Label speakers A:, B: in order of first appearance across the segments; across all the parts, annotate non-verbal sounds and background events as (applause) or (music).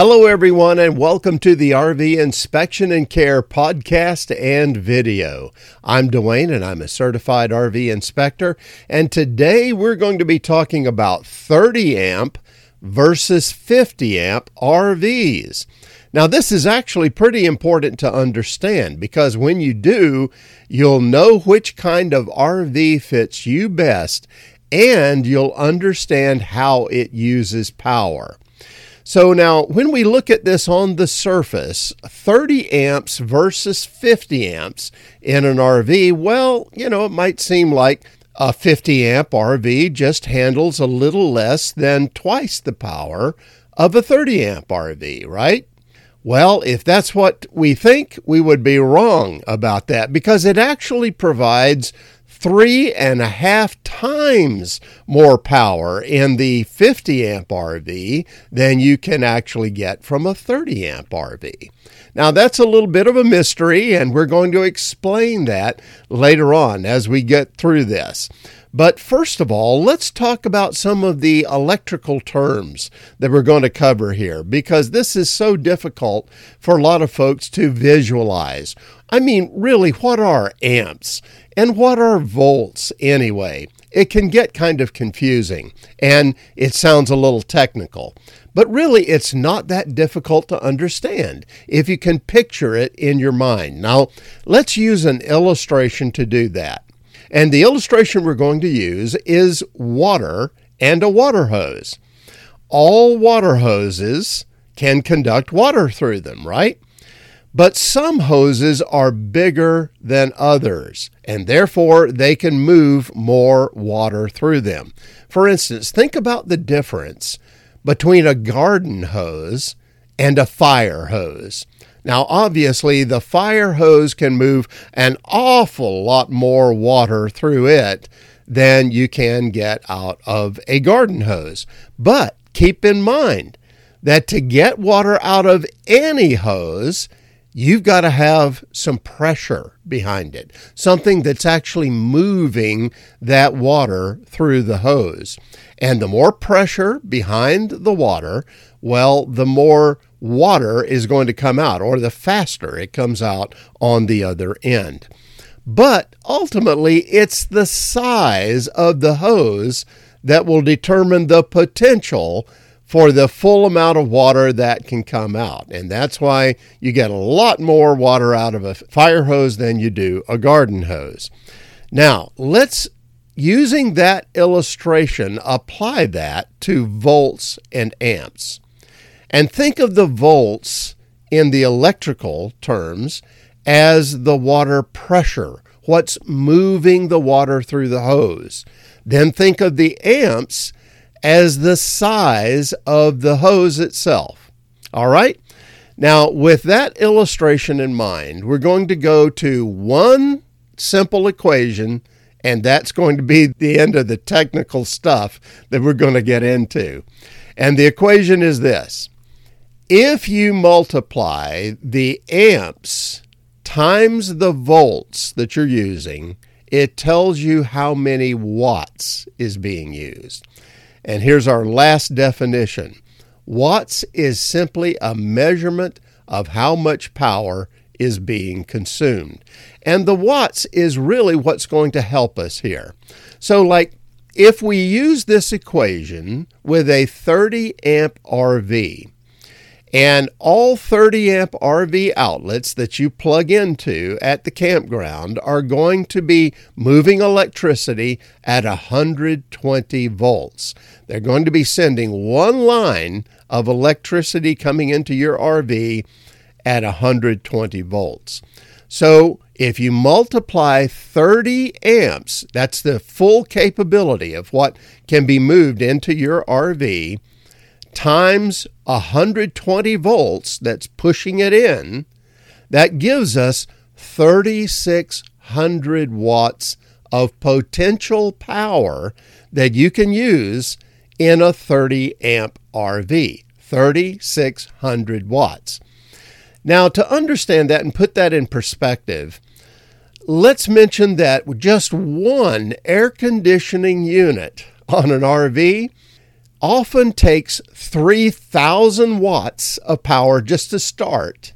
A: Hello, everyone, and welcome to the RV Inspection and Care podcast and video. I'm Dwayne, and I'm a certified RV inspector. And today we're going to be talking about 30 amp versus 50 amp RVs. Now, this is actually pretty important to understand because when you do, you'll know which kind of RV fits you best and you'll understand how it uses power. So now, when we look at this on the surface, 30 amps versus 50 amps in an RV, well, you know, it might seem like a 50 amp RV just handles a little less than twice the power of a 30 amp RV, right? Well, if that's what we think, we would be wrong about that because it actually provides three and a half times more power in the 50 amp RV than you can actually get from a 30 amp RV. Now, that's a little bit of a mystery, and we're going to explain that later on as we get through this. But first of all, let's talk about some of the electrical terms that we're going to cover here because this is so difficult for a lot of folks to visualize. I mean, really, what are amps and what are volts anyway? It can get kind of confusing and it sounds a little technical. But really, it's not that difficult to understand if you can picture it in your mind. Now, let's use an illustration to do that. And the illustration we're going to use is water and a water hose. All water hoses can conduct water through them, right? But some hoses are bigger than others, and therefore they can move more water through them. For instance, think about the difference between a garden hose and a fire hose. Now, obviously, the fire hose can move an awful lot more water through it than you can get out of a garden hose. But keep in mind that to get water out of any hose, you've got to have some pressure behind it, something that's actually moving that water through the hose. And the more pressure behind the water, well, the more water is going to come out, or the faster it comes out on the other end. But ultimately, it's the size of the hose that will determine the potential for the full amount of water that can come out. And that's why you get a lot more water out of a fire hose than you do a garden hose. Now, let's using that illustration apply that to volts and amps. And think of the volts in the electrical terms as the water pressure, what's moving the water through the hose. Then think of the amps as the size of the hose itself. All right? Now, with that illustration in mind, we're going to go to one simple equation, and that's going to be the end of the technical stuff that we're going to get into. And the equation is this if you multiply the amps times the volts that you're using, it tells you how many watts is being used. And here's our last definition watts is simply a measurement of how much power is being consumed. And the watts is really what's going to help us here. So, like, if we use this equation with a 30 amp RV, and all 30 amp RV outlets that you plug into at the campground are going to be moving electricity at 120 volts. They're going to be sending one line of electricity coming into your RV at 120 volts. So if you multiply 30 amps, that's the full capability of what can be moved into your RV times 120 volts that's pushing it in, that gives us 3,600 watts of potential power that you can use in a 30 amp RV. 3,600 watts. Now, to understand that and put that in perspective, let's mention that just one air conditioning unit on an RV often takes 3,000 watts of power just to start,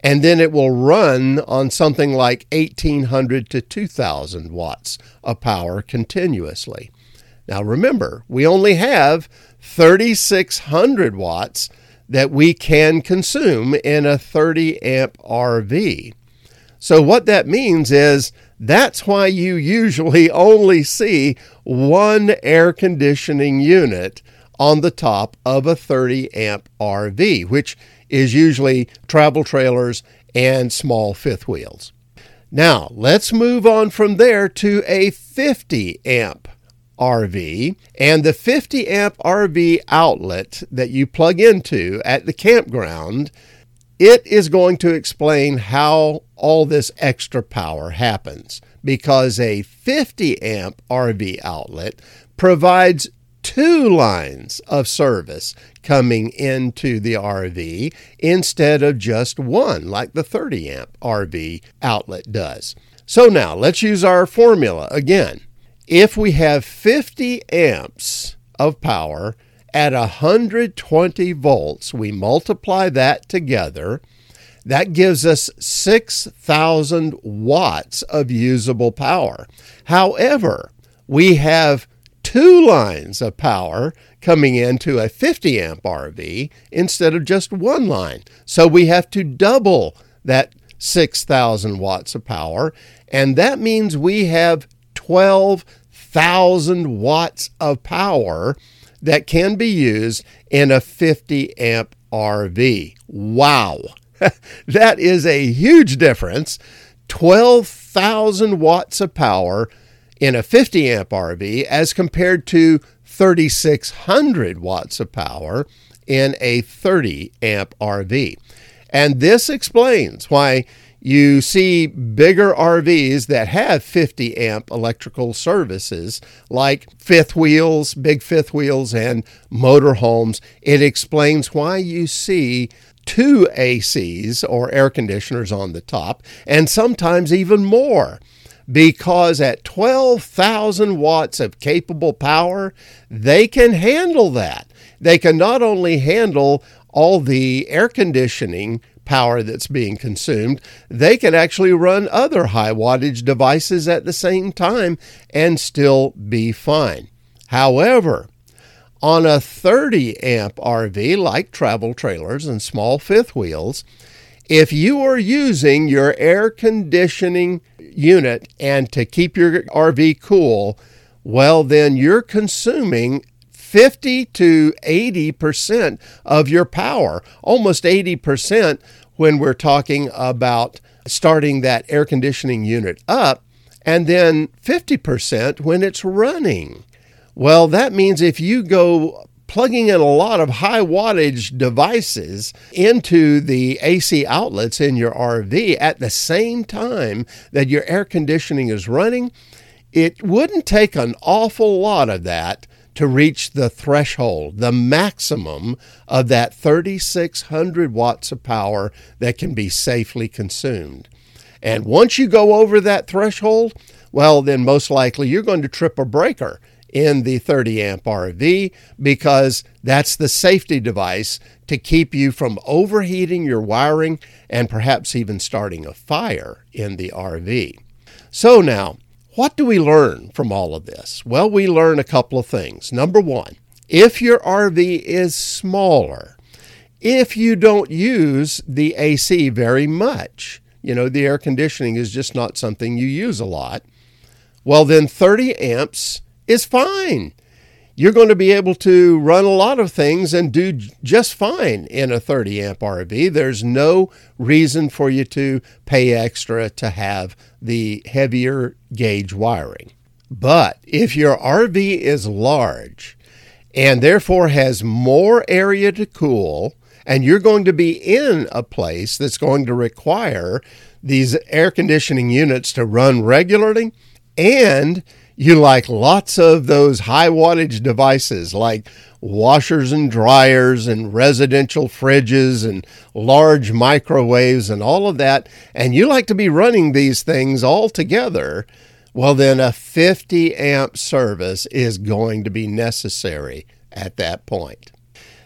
A: and then it will run on something like 1,800 to 2,000 watts of power continuously. Now remember, we only have 3,600 watts that we can consume in a 30 amp RV. So, what that means is that's why you usually (laughs) only see one air conditioning unit on the top of a 30 amp RV, which is usually travel trailers and small fifth wheels. Now, let's move on from there to a 50 amp RV. And the 50 amp RV outlet that you plug into at the campground, it is going to explain how all this extra power happens because a 50 amp RV outlet provides two lines of service coming into the RV instead of just one, like the 30 amp RV outlet does. So now let's use our formula again. If we have 50 amps of power at 120 volts, we multiply that together. That gives us 6,000 watts of usable power. However, we have two lines of power coming into a 50 amp RV instead of just one line. So we have to double that 6,000 watts of power, and that means we have 12,000 watts of power that can be used in a 50 amp RV. Wow! (laughs) that is a huge difference. 12,000 watts of power in a 50 amp RV as compared to 3,600 watts of power in a 30 amp RV. And this explains why you see bigger RVs that have 50 amp electrical services like fifth wheels, big fifth wheels, and motorhomes. It explains why you see two ACs or air conditioners on the top, and sometimes even more because at 12,000 watts of capable power, they can handle that. They can not only handle all the air conditioning power that's being consumed, they can actually run other high wattage devices at the same time and still be fine. However, on a 30 amp RV like travel trailers and small fifth wheels, if you are using your air conditioning unit and to keep your RV cool, well, then you're consuming 50 to 80% of your power, almost 80% when we're talking about starting that air conditioning unit up, and then 50% when it's running. Well, that means if you go plugging in a lot of high wattage devices into the AC outlets in your RV at the same time that your air conditioning is running, it wouldn't take an awful lot of that to reach the threshold, the maximum of that 3,600 watts of power that can be safely consumed. And once you go over that threshold, well, then most likely you're going to trip a breaker in the 30 amp RV because that's the safety device to keep you from overheating your wiring and perhaps even starting a fire in the RV. So, now, what do we learn from all of this? Well, we learn a couple of things. Number one, if your RV is smaller, if you don't use the AC very much, you know, the air conditioning is just not something you use a lot, well, then 30 amps is fine. You're going to be able to run a lot of things and do just fine in a 30 amp RV. There's no reason for you to pay extra to have the heavier gauge wiring. But if your RV is large and therefore has more area to cool, and you're going to be in a place that's going to require these air conditioning units to run regularly and you like lots of those high wattage devices like washers and dryers and residential fridges and large microwaves and all of that, and you like to be running these things all together, well, then a 50 amp service is going to be necessary at that point.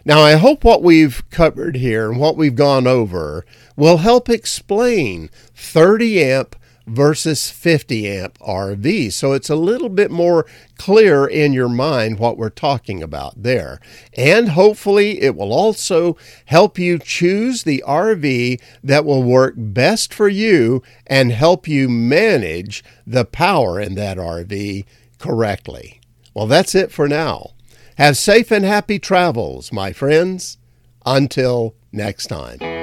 A: Now, I hope what we've covered here and what we've gone over will help explain 30 amp versus 50 amp RV. So it's a little bit more clear in your mind what we're talking about there. And hopefully it will also help you choose the RV that will work best for you and help you manage the power in that RV correctly. Well, that's it for now. Have safe and happy travels, my friends. Until next time.